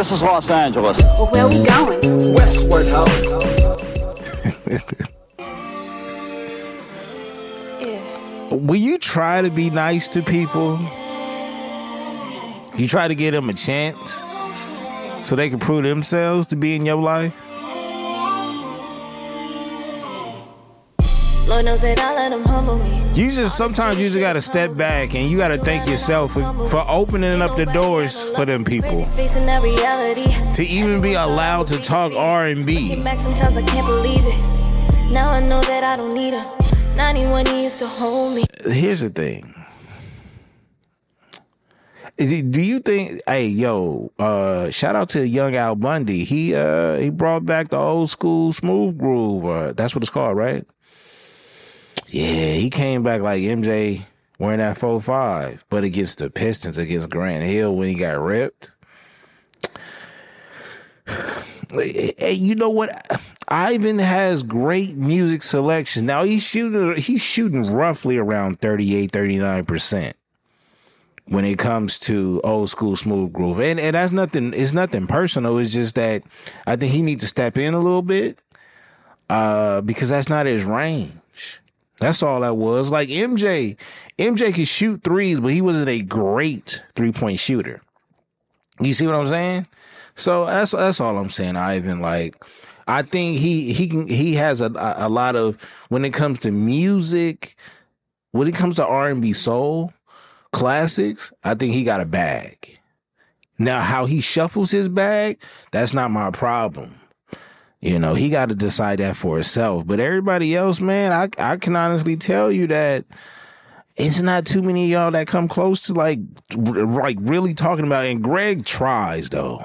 This is Los Angeles. Well, where are we going? Westward Ho. Will you try to be nice to people? You try to give them a chance so they can prove themselves to be in your life? Lord knows that I let him humble me. You just sometimes you just gotta step back and you gotta thank yourself for, for opening up the doors for them people Facing that reality. to even be allowed to talk R and B. Sometimes I can't believe it. Now I know that I don't need him. 91 he used to hold me. Here's the thing. Is it, do you think hey yo, uh shout out to young Al Bundy. He uh he brought back the old school smooth groove. Uh, that's what it's called, right? Yeah, he came back like MJ wearing that 4-5, but against the Pistons, against Grant Hill when he got ripped. Hey, you know what? Ivan has great music selection. Now he's shooting he's shooting roughly around 38, 39% when it comes to old school smooth groove. And and that's nothing it's nothing personal. It's just that I think he needs to step in a little bit. Uh because that's not his range. That's all that was. Like MJ, MJ could shoot threes, but he wasn't a great three point shooter. You see what I'm saying? So that's that's all I'm saying, Ivan. Like, I think he he can he has a a lot of when it comes to music, when it comes to R and B soul classics. I think he got a bag. Now, how he shuffles his bag, that's not my problem. You know, he got to decide that for himself. But everybody else, man, I I can honestly tell you that it's not too many of y'all that come close to like r- like really talking about. And Greg tries though.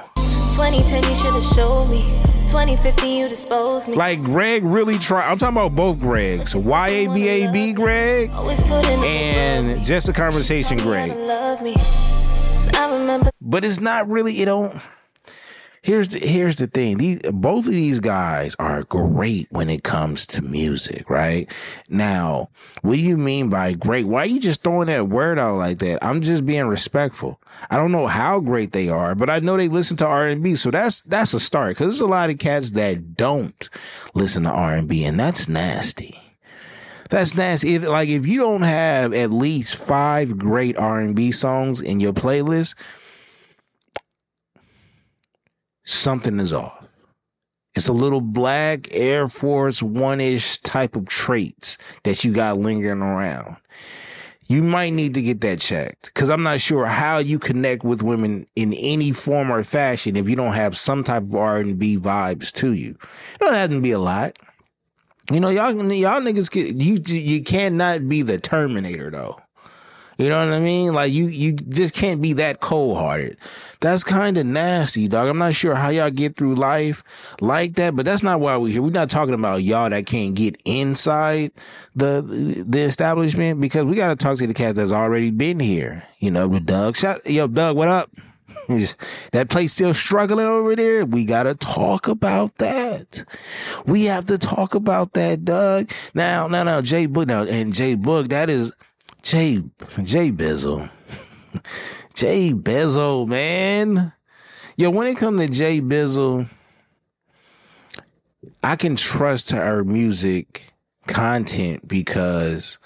2010 you should have showed me. 2015 you disposed me. Like Greg really try. I'm talking about both Gregs. YABAB Greg Always put in the and just a conversation Greg. love me. I remember But it's not really. It don't. Here's the, here's the thing. These both of these guys are great when it comes to music, right? Now, what do you mean by great? Why are you just throwing that word out like that? I'm just being respectful. I don't know how great they are, but I know they listen to R and B, so that's that's a start. Because there's a lot of cats that don't listen to R and B, and that's nasty. That's nasty. If, like if you don't have at least five great R and B songs in your playlist, something is off. It's a little black Air Force One ish type of traits that you got lingering around. You might need to get that checked because I'm not sure how you connect with women in any form or fashion if you don't have some type of R and B vibes to you. It don't have to be a lot. You know, y'all y'all niggas you you cannot be the Terminator though. You know what I mean? Like you you just can't be that cold hearted. That's kind of nasty, dog. I'm not sure how y'all get through life like that, but that's not why we're here. We're not talking about y'all that can't get inside the the establishment because we got to talk to the cats that's already been here. You know, with Doug. Shout, yo, Doug, what up? that place still struggling over there. We got to talk about that. We have to talk about that, Doug. Now, now, now, Jay Book, now, and Jay Book, that is Jay, Jay Bizzle. Jay Bizzle, man. Yo, when it comes to Jay Bizzle, I can trust her music content because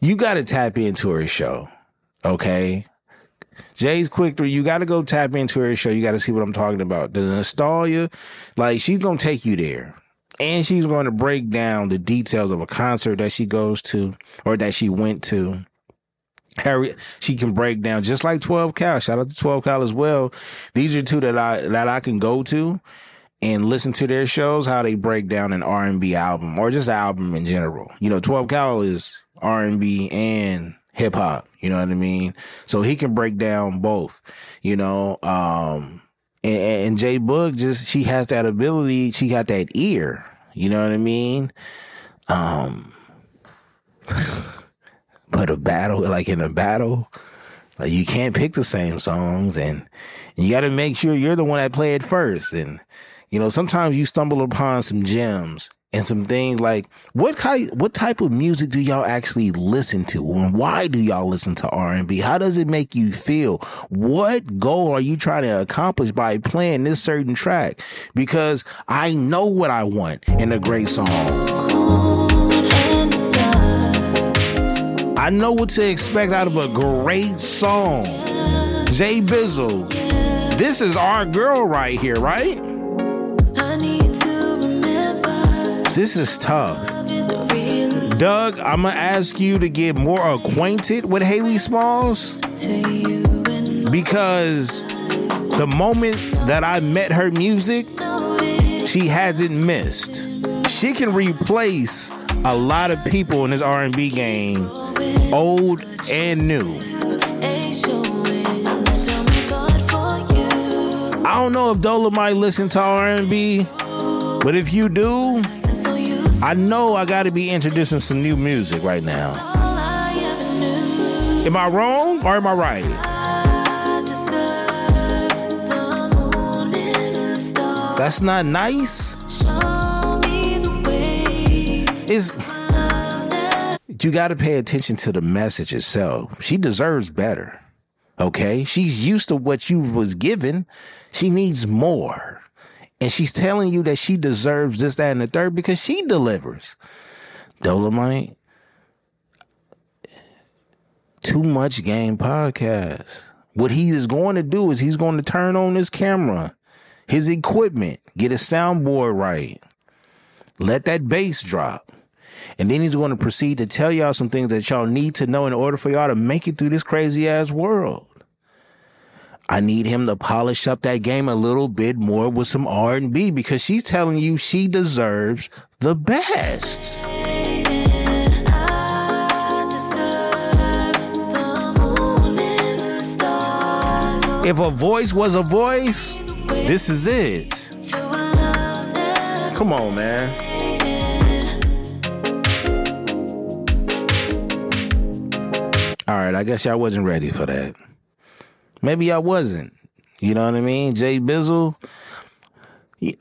you got to tap into her show. Okay. Jay's quick through. You got to go tap into her show. You got to see what I'm talking about. The nostalgia, like she's gonna take you there, and she's going to break down the details of a concert that she goes to or that she went to. Harry, she can break down just like 12 Cal. Shout out to 12 Cal as well. These are two that I that I can go to and listen to their shows, how they break down an R and B album or just album in general. You know, 12 Cal is R and B and hip hop. You know what I mean? So he can break down both. You know, um, And, and J Boog just she has that ability. She got that ear. You know what I mean? Um, but a battle like in a battle, like you can't pick the same songs, and you got to make sure you're the one that play it first. And you know, sometimes you stumble upon some gems and some things like what kind what type of music do y'all actually listen to? And why do y'all listen to R&B how does it make you feel? What goal are you trying to accomplish by playing this certain track? Because I know what I want in a great song. I know what to expect out of a great song. Jay Bizzle this is our girl right here right this is tough. Doug, I'm gonna ask you to get more acquainted with Haley Smalls because the moment that I met her music, she hasn't missed. She can replace a lot of people in this R&B game, old and new. I don't know if Dolomite listen to R&B, but if you do, I know I got to be introducing some new music right now. Am I wrong or am I right? That's not nice. Is you got to pay attention to the message itself. She deserves better. Okay? She's used to what you was given. She needs more. And she's telling you that she deserves this, that, and the third because she delivers. Dolomite, too much game podcast. What he is going to do is he's going to turn on his camera, his equipment, get his soundboard right, let that bass drop. And then he's going to proceed to tell y'all some things that y'all need to know in order for y'all to make it through this crazy ass world. I need him to polish up that game a little bit more with some R&B because she's telling you she deserves the best. If a voice was a voice, this is it. Come on, man. All right, I guess y'all wasn't ready for that. Maybe I wasn't. You know what I mean? Jay Bizzle,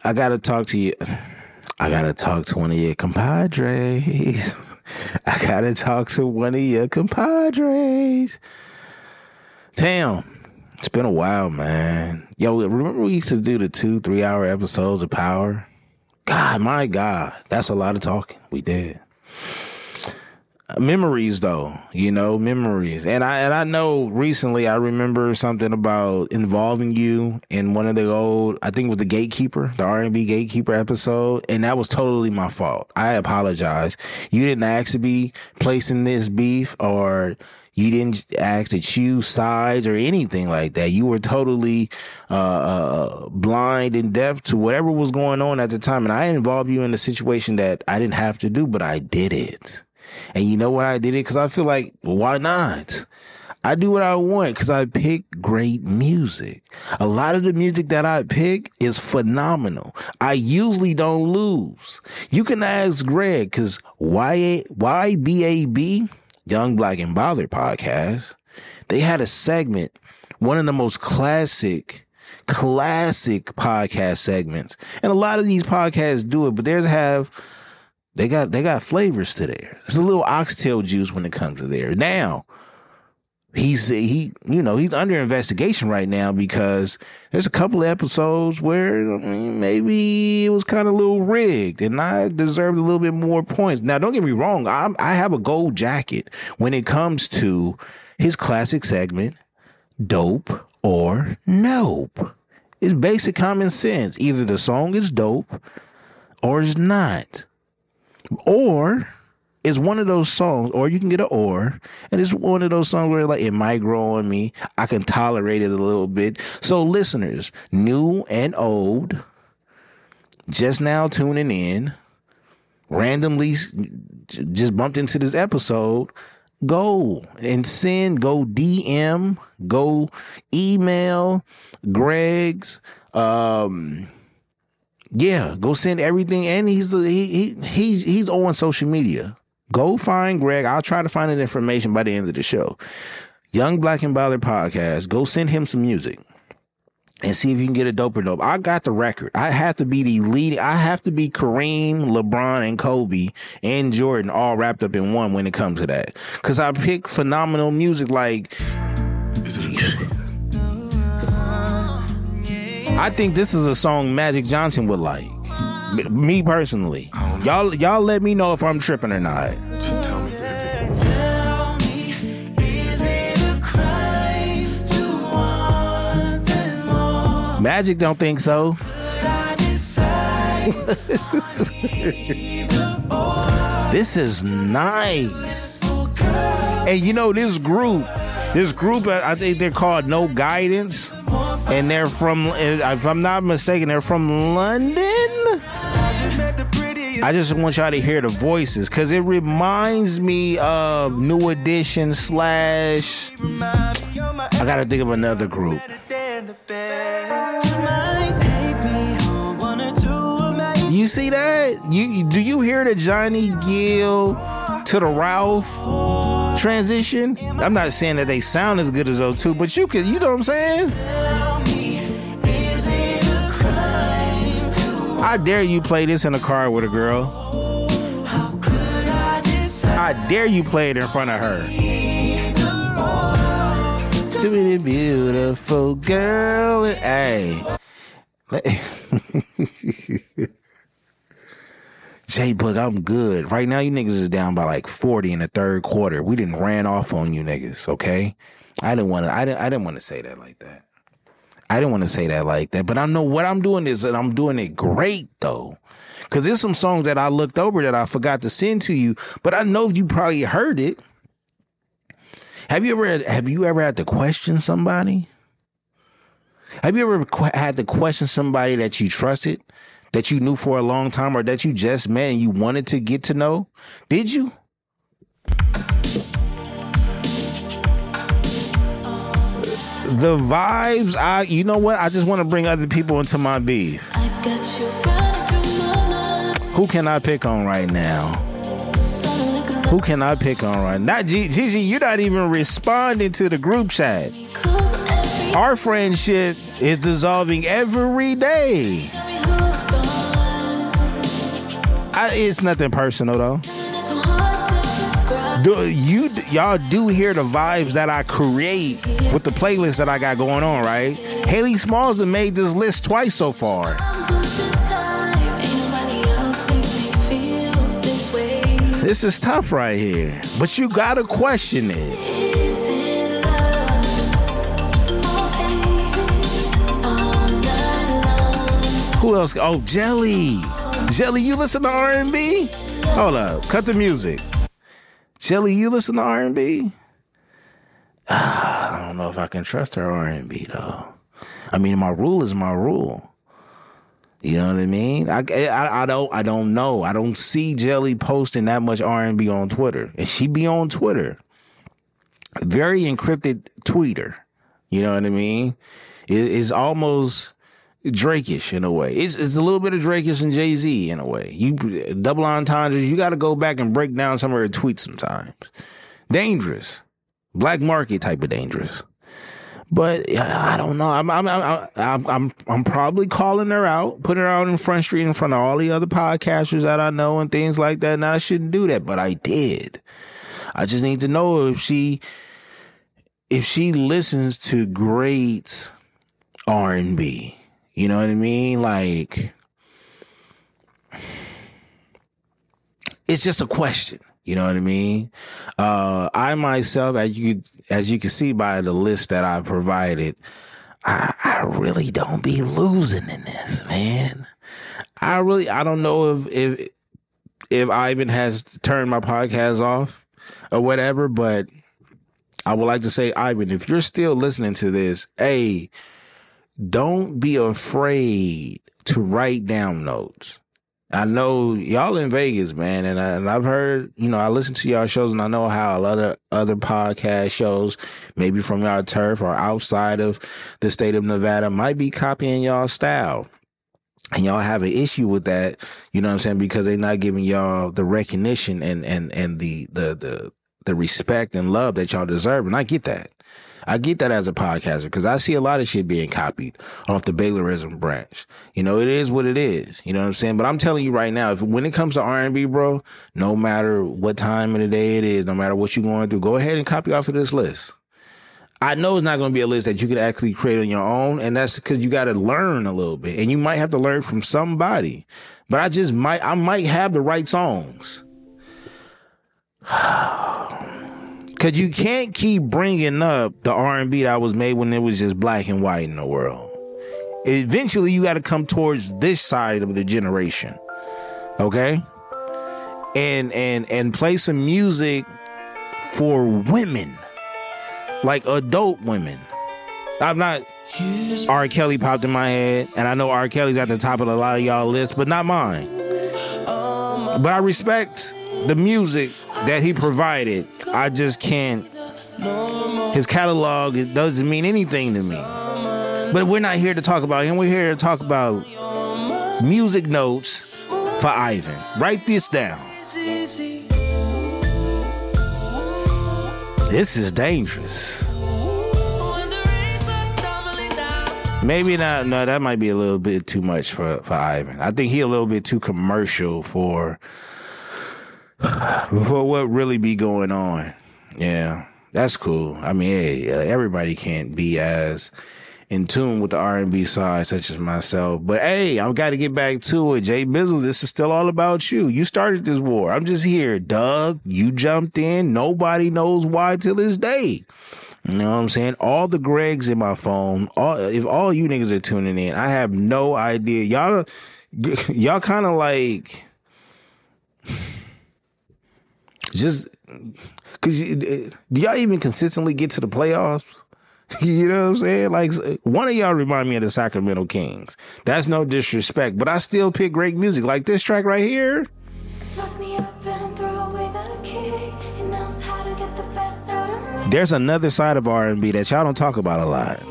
I gotta talk to you. I gotta talk to one of your compadres. I gotta talk to one of your compadres. Damn, it's been a while, man. Yo, remember we used to do the two, three hour episodes of Power? God, my God, that's a lot of talking. We did memories though you know memories and i and i know recently i remember something about involving you in one of the old i think with the gatekeeper the r&b gatekeeper episode and that was totally my fault i apologize you didn't ask to be placed in this beef or you didn't ask to choose sides or anything like that. You were totally uh, uh, blind and deaf to whatever was going on at the time. And I involved you in a situation that I didn't have to do, but I did it. And you know why I did it? Because I feel like, why not? I do what I want because I pick great music. A lot of the music that I pick is phenomenal. I usually don't lose. You can ask Greg because YBAB, Young Black and Bothered podcast, they had a segment, one of the most classic, classic podcast segments. And a lot of these podcasts do it, but theirs have they got they got flavors to theirs. It's a little oxtail juice when it comes to there. Now, he's he you know he's under investigation right now because there's a couple episodes where I mean, maybe it was kind of a little rigged and I deserved a little bit more points. Now, don't get me wrong, I I have a gold jacket when it comes to his classic segment, dope or nope. It's basic common sense. Either the song is dope or it's not. Or it's one of those songs, or you can get an or, and it's one of those songs where like it might grow on me. I can tolerate it a little bit. So listeners, new and old, just now tuning in, randomly just bumped into this episode. go and send, go DM, go email Greg's. Um, yeah, go send everything, and he's he, he he's he's on social media. Go find Greg. I'll try to find that information by the end of the show. Young Black and Bothered podcast. Go send him some music and see if you can get a dope or dope. I got the record. I have to be the lead. I have to be Kareem, LeBron, and Kobe and Jordan all wrapped up in one when it comes to that. Cause I pick phenomenal music like. I think this is a song Magic Johnson would like. Me personally, y'all y'all let me know if I'm tripping or not. Just tell me if it- Tell me, is it a crime to want them all? Magic don't think so. This is nice. And you know this group, this group, I think they're called No Guidance, and they're from, uh, if I'm not mistaken, they're from London. I just want y'all to hear the voices because it reminds me of New Edition slash. I gotta think of another group. You see that? You do you hear the Johnny Gill to the Ralph transition? I'm not saying that they sound as good as those two, but you can. you know what I'm saying? I dare you play this in a car with a girl. how I dare you play it in front of her. To be the beautiful girl. Hey. J Book, I'm good. Right now, you niggas is down by like 40 in the third quarter. We didn't ran off on you niggas, okay? I didn't want to. I didn't. I didn't want to say that like that. I didn't want to say that like that. But I know what I'm doing is that I'm doing it great though, because there's some songs that I looked over that I forgot to send to you. But I know you probably heard it. Have you ever have you ever had to question somebody? Have you ever had to question somebody that you trusted, that you knew for a long time, or that you just met and you wanted to get to know? Did you? The vibes, I you know what? I just want to bring other people into my beef. I got you running through my mind. Who can I pick on right now? Who can I pick on right now? Not G- Gigi, you're not even responding to the group chat. Our friendship is dissolving every day. time we hooked on. I, it's nothing personal though. Do you y'all do hear the vibes that I create with the playlist that I got going on, right? Haley Smalls has made this list twice so far. This is tough right here, but you gotta question it. Who else? Oh, Jelly. Jelly, you listen to R and B? Hold up, cut the music. Jelly, you listen to R and B? Ah, I don't know if I can trust her R and B though. I mean, my rule is my rule. You know what I mean? I, I I don't I don't know. I don't see Jelly posting that much R and B on Twitter, and she be on Twitter. Very encrypted tweeter. You know what I mean? It is almost Drakeish in a way. It's, it's a little bit of Drakeish and Jay Z in a way. You double entendres. You got to go back and break down some of her tweets sometimes. Dangerous, black market type of dangerous. But I don't know. I'm I'm I'm I'm I'm, I'm probably calling her out, putting her out in front street in front of all the other podcasters that I know and things like that. And I shouldn't do that, but I did. I just need to know if she if she listens to great R and B. You know what I mean? Like it's just a question. You know what I mean? Uh, I myself, as you as you can see by the list that I provided, I, I really don't be losing in this, man. I really I don't know if if if Ivan has turned my podcast off or whatever, but I would like to say, Ivan, if you're still listening to this, hey, don't be afraid to write down notes. I know y'all in Vegas, man, and, I, I've heard, you know, I listen to y'all shows, and I know how a lot of other podcast shows, maybe from y'all turf or outside of the state of Nevada, might be copying y'all style. And y'all have an issue with that, you know what I'm saying? Because they're not giving y'all the recognition and and and the the the the respect and love that y'all deserve. And I get that. I get that as a podcaster because I see a lot of shit being copied off the Baylorism branch. You know, it is what it is. You know what I'm saying? But I'm telling you right now, if when it comes to R&B, bro, no matter what time of the day it is, no matter what you're going through, go ahead and copy off of this list. I know it's not going to be a list that you can actually create on your own, and that's because you got to learn a little bit, and you might have to learn from somebody. But I just might, I might have the right songs. Cause you can't keep bringing up the R and B that was made when it was just black and white in the world. Eventually, you got to come towards this side of the generation, okay? And and and play some music for women, like adult women. I'm not. R. Kelly popped in my head, and I know R. Kelly's at the top of a lot of y'all lists, but not mine. But I respect the music that he provided. I just can't. His catalog it doesn't mean anything to me. But we're not here to talk about him. We're here to talk about music notes for Ivan. Write this down. This is dangerous. Maybe not. No, that might be a little bit too much for for Ivan. I think he a little bit too commercial for for what really be going on. Yeah, that's cool. I mean, hey, uh, everybody can't be as in tune with the R and B side, such as myself. But hey, I've got to get back to it. Jay Bizzle, this is still all about you. You started this war. I'm just here, Doug. You jumped in. Nobody knows why till this day. You know what I'm saying? All the Gregs in my phone. All if all you niggas are tuning in, I have no idea. Y'all, y'all kind of like just because do y'all even consistently get to the playoffs? You know what I'm saying? Like one of y'all remind me of the Sacramento Kings. That's no disrespect, but I still pick great music. Like this track right here. Lock me up and throw away the key. He knows how to get the best out of me. There's another side of R&B that y'all don't talk about a lot.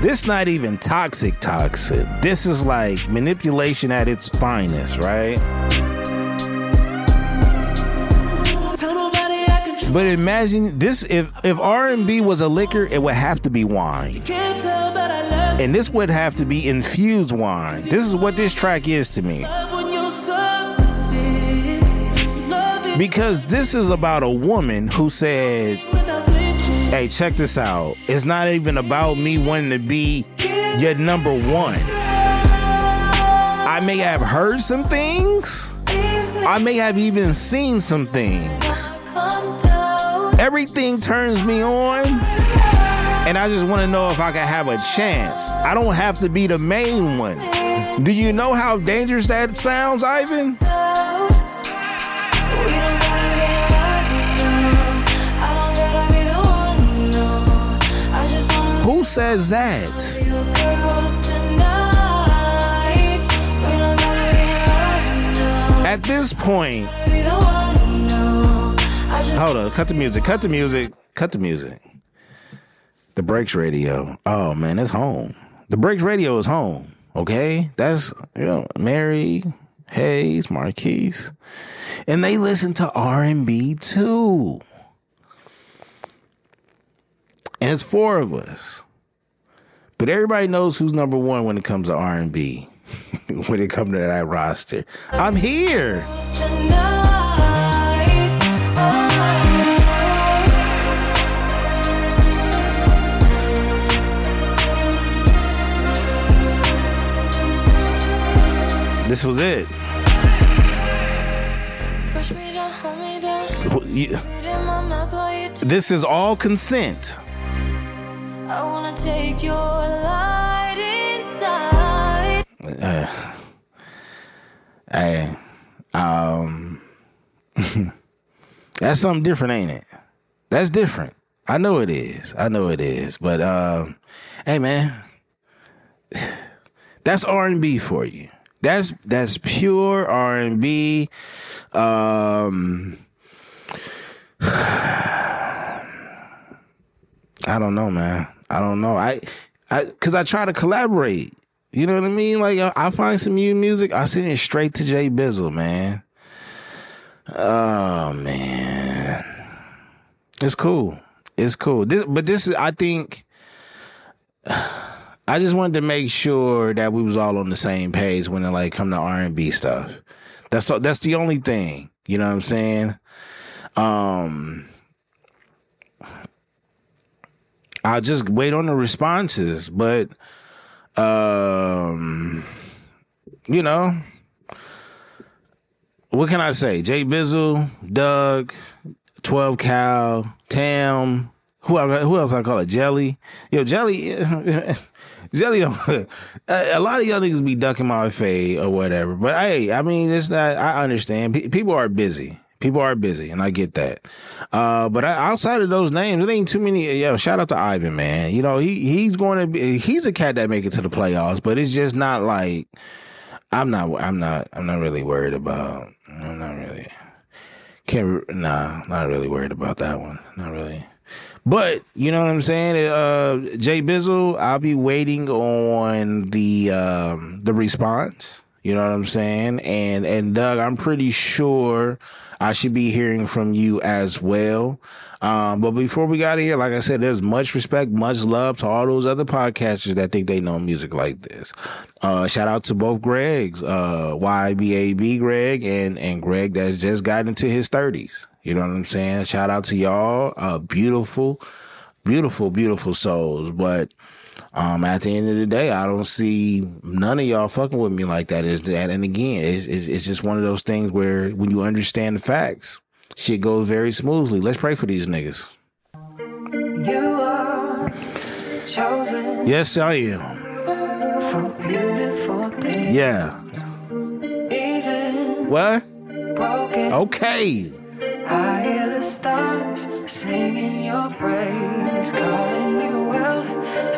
This not even toxic toxic. This is like manipulation at its finest, right? Tell nobody I can trust. But imagine this if if R&B was a liquor, it would have to be wine. Can't tell, but I love And this would have to be infused wine. This is what this track is to me. love when you're submissive. Love it Because this is about a woman who said. Hey, check this out. It's not even about me wanting to be your number one. I may have heard some things. I may have even seen some things. Everything turns me on. And I just want to know if I can have a chance. I don't have to be the main one. Do you know how dangerous that sounds, Ivan? Alone, no. At this point, hold on, cut the music, cut the music, cut the music. The Breaks Radio. Oh man, it's home. The Breaks Radio is home. Okay, that's you know Mary, Hayes, Marquise, and they listen to R and B too. And it's four of us, but everybody knows who's number one when it comes to R and B. when it comes to that roster, I'm here. This was it. Push me down, hold me down. You- Spit in my mouth while you talk. This is all consent. Take your light inside. Hey, um, that's something different, ain't it? That's different. I know it is. I know it is. But um, hey, man, that's R and B for you. That's that's pure R and B. Um, I don't know, man. I don't know. I, I, cause I try to collaborate. You know what I mean? Like I, find some new music, I send it straight to Jay Bizzle, man. Oh man, it's cool. It's cool. This, but this is, I think. I just wanted to make sure that we was all on the same page when it like come to R and B stuff. That's that's the only thing. You know what I'm saying? Um, I'll just wait on the responses, but um, you know, what can I say? Jay Bizzle, Doug, Twelve Cal, Tam. Who who else I call it? Jelly. Yo, Jelly. Jelly, a lot of y'all niggas be ducking my fade or whatever. But hey, I mean, it's not. I understand. Pe- people are busy. People are busy, and I get that. Uh, but outside of those names, it ain't too many. Yo, shout out to Ivan, man. You know he he's going to be. He's a cat that make it to the playoffs, but it's just not like. I'm not. I'm not. I'm not really worried about. I'm not really. Can't. Nah, not really worried about that one. Not really. But you know what I'm saying, uh, Jay Bizzle. I'll be waiting on the um, the response. You know what I'm saying, and and Doug, I'm pretty sure I should be hearing from you as well. Um, but before we got here, like I said, there's much respect, much love to all those other podcasters that think they know music like this. Uh, shout out to both Gregs, uh, YBAB Greg and and Greg that's just got into his 30s. You know what I'm saying? Shout out to y'all. Uh, beautiful, beautiful, beautiful souls. But um, at the end of the day, I don't see none of y'all fucking with me like that. Is that? And again, it's, it's it's just one of those things where when you understand the facts, shit goes very smoothly. Let's pray for these niggas. You are chosen Yes, I am. for beautiful things. Yeah. Even What? broken, Okay. I hear the stars singing your praise, calling you out, saying your name.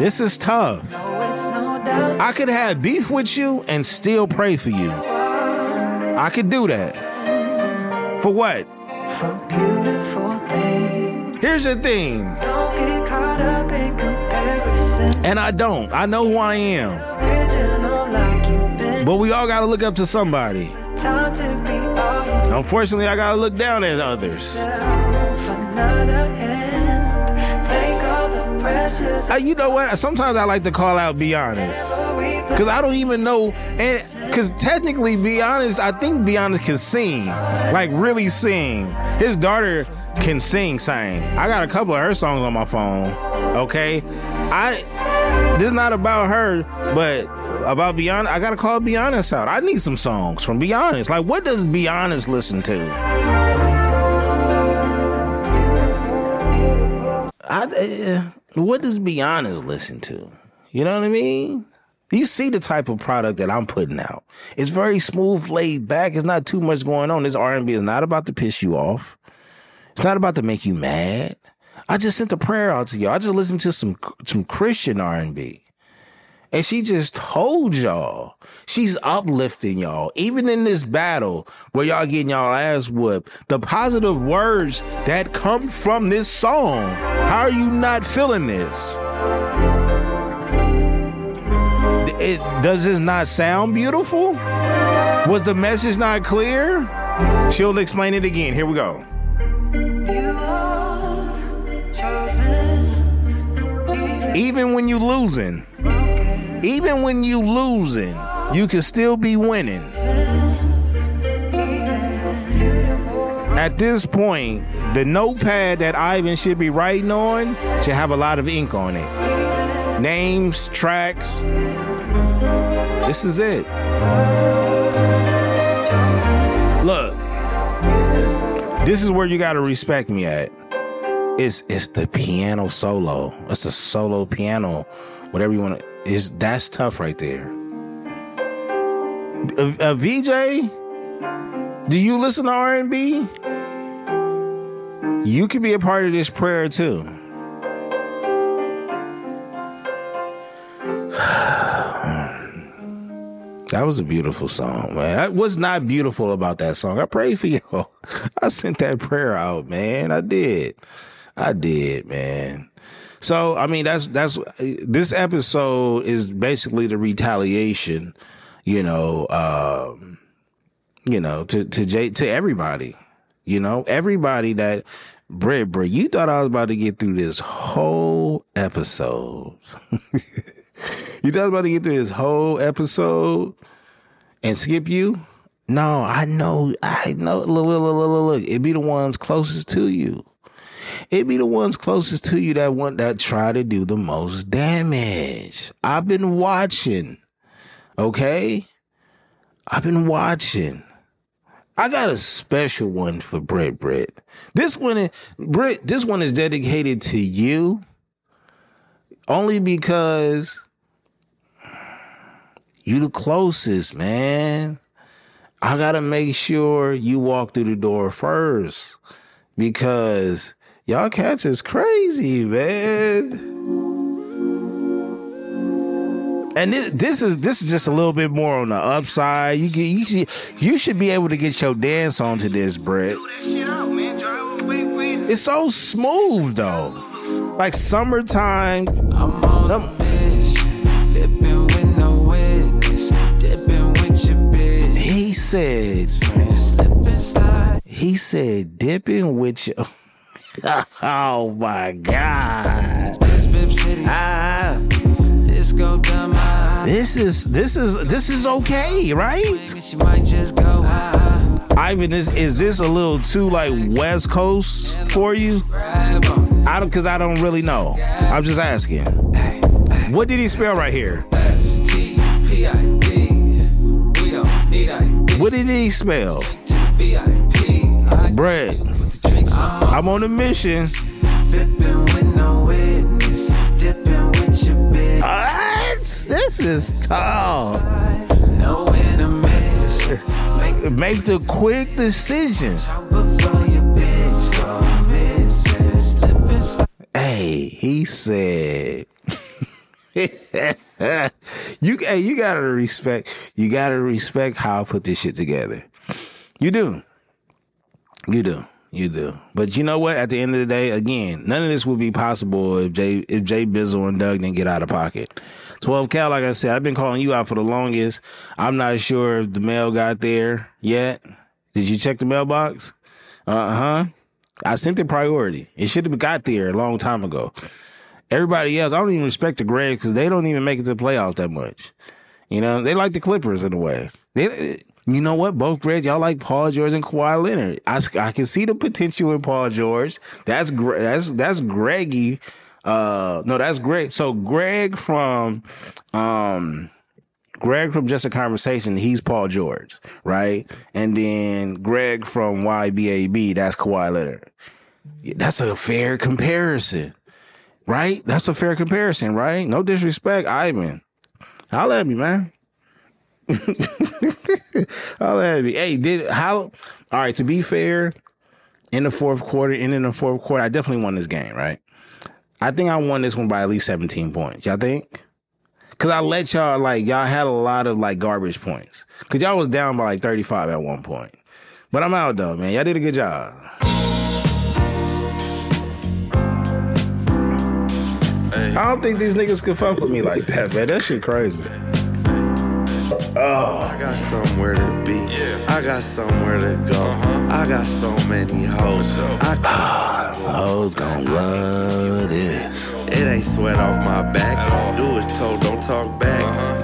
This is tough. No, it's no doubt. I could have beef with you and still pray for you. I could do that. For what? For beautiful things. Here's the thing, Don't get caught up in comparison. and I don't. I know who I am. But we all gotta look up to somebody. Time to be all Unfortunately, I gotta look down at others. Precious Uh, you know what? Sometimes I like to call out be honest. Cause I don't even know, and cause technically, be honest, I think be honest can sing, like really sing. His daughter can sing, sing. I got a couple of her songs on my phone. Okay, I. This is not about her, but about Be Honest. I gotta call Beyonce out. I need some songs from Beyonce. Like, what does Beyonce listen to? I, uh, what does Be Honest listen to? You know what I mean? You see the type of product that I'm putting out. It's very smooth, laid back. It's not too much going on. This R&B is not about to piss you off. It's not about to make you mad. I just sent a prayer out to y'all. I just listened to some some Christian R&B. And she just told y'all. She's uplifting y'all. Even in this battle where y'all getting y'all ass whooped, the positive words that come from this song. How are you not feeling this? It, does this not sound beautiful? Was the message not clear? She'll explain it again. Here we go. You are chosen. Even when you losing, even when you losing, you can still be winning. At this point, the notepad that Ivan should be writing on should have a lot of ink on it. Names, tracks. This is it. Look, this is where you gotta respect me at. It's it's the piano solo. It's a solo piano, whatever you want to. Is that's tough right there. A, a VJ, do you listen to R and B? You can be a part of this prayer too. That was a beautiful song, man. That was not beautiful about that song. I pray for y'all. I sent that prayer out, man. I did. I did, man. So, I mean, that's that's this episode is basically the retaliation, you know, um, you know, to to Jay to everybody. You know, everybody that Brit Brit, you thought I was about to get through this whole episode. you thought I was about to get through this whole episode and skip you? No, I know, I know. Look, look, look, look, look, look. It be the ones closest to you. It be the ones closest to you that want that try to do the most damage. I've been watching. Okay? I've been watching. I got a special one for Brit Brit. This one is Brit, this one is dedicated to you. Only because you the closest, man. I gotta make sure you walk through the door first. Because y'all cats is crazy, man. And this, this is this is just a little bit more on the upside. You get you should, you should be able to get your dance onto this, Brett. It's so smooth though. Like summertime. I'm on Um, a mission, dipping with no witness, dipping with your bitch. He said he said dipping with your Oh my god. Piss Pip City, Ah, my eye. this is this is this is okay, right? And she might just go high. Ivan, is is this a little too like West Coast for you? I don't cause I don't really know. I'm just asking. What did he spell right here? S-T-P-I-D. We don't need ID What did he spell? to I'm on a mission. Dipping with no witness, dipping with your bitch. What? This is tough. No enemies. Make the quick decision. before your bitch go missing. Slip and slide. Hey, he said. you hey, you gotta respect. You gotta respect how I put this shit together. You do. You do. You do. But you know what? At the end of the day, again, none of this would be possible if Jay if Jay Bizzle and Doug didn't get out of pocket. 12 Cal, like I said, I've been calling you out for the longest. I'm not sure if the mail got there yet. Did you check the mailbox? Uh huh. I sent it priority. It should have got there a long time ago. Everybody else, I don't even respect the Gregs because they don't even make it to the playoffs that much. You know, they like the Clippers in a way. They, you know what? Both Gregs, y'all like Paul George and Kawhi Leonard. I, I can see the potential in Paul George. That's that's that's Greggy. Uh, no, that's Greg. So Greg from um Greg from Just a Conversation, he's Paul George, right? And then Greg from YBAB, that's Kawhi Leonard. That's a fair comparison, right? That's a fair comparison, right? No disrespect, Ivan. Holla at me, man. Holla at me. Hey, did how? All right. To be fair, in the fourth quarter, and in the fourth quarter, I definitely won this game, right? I think I won this one by at least seventeen points. Y'all think? Cause I let y'all like y'all had a lot of like garbage points. Cause y'all was down by like 35 at one point. But I'm out though, man. Y'all did a good job. I don't think these niggas could fuck with me like that, man. That shit crazy. Oh, I got somewhere to be. Yeah. I got somewhere to go. Uh-huh. I got so many hoes. I got ah, hoes gon' love this. It ain't sweat off my back. Do is told, don't talk back. Uh-huh.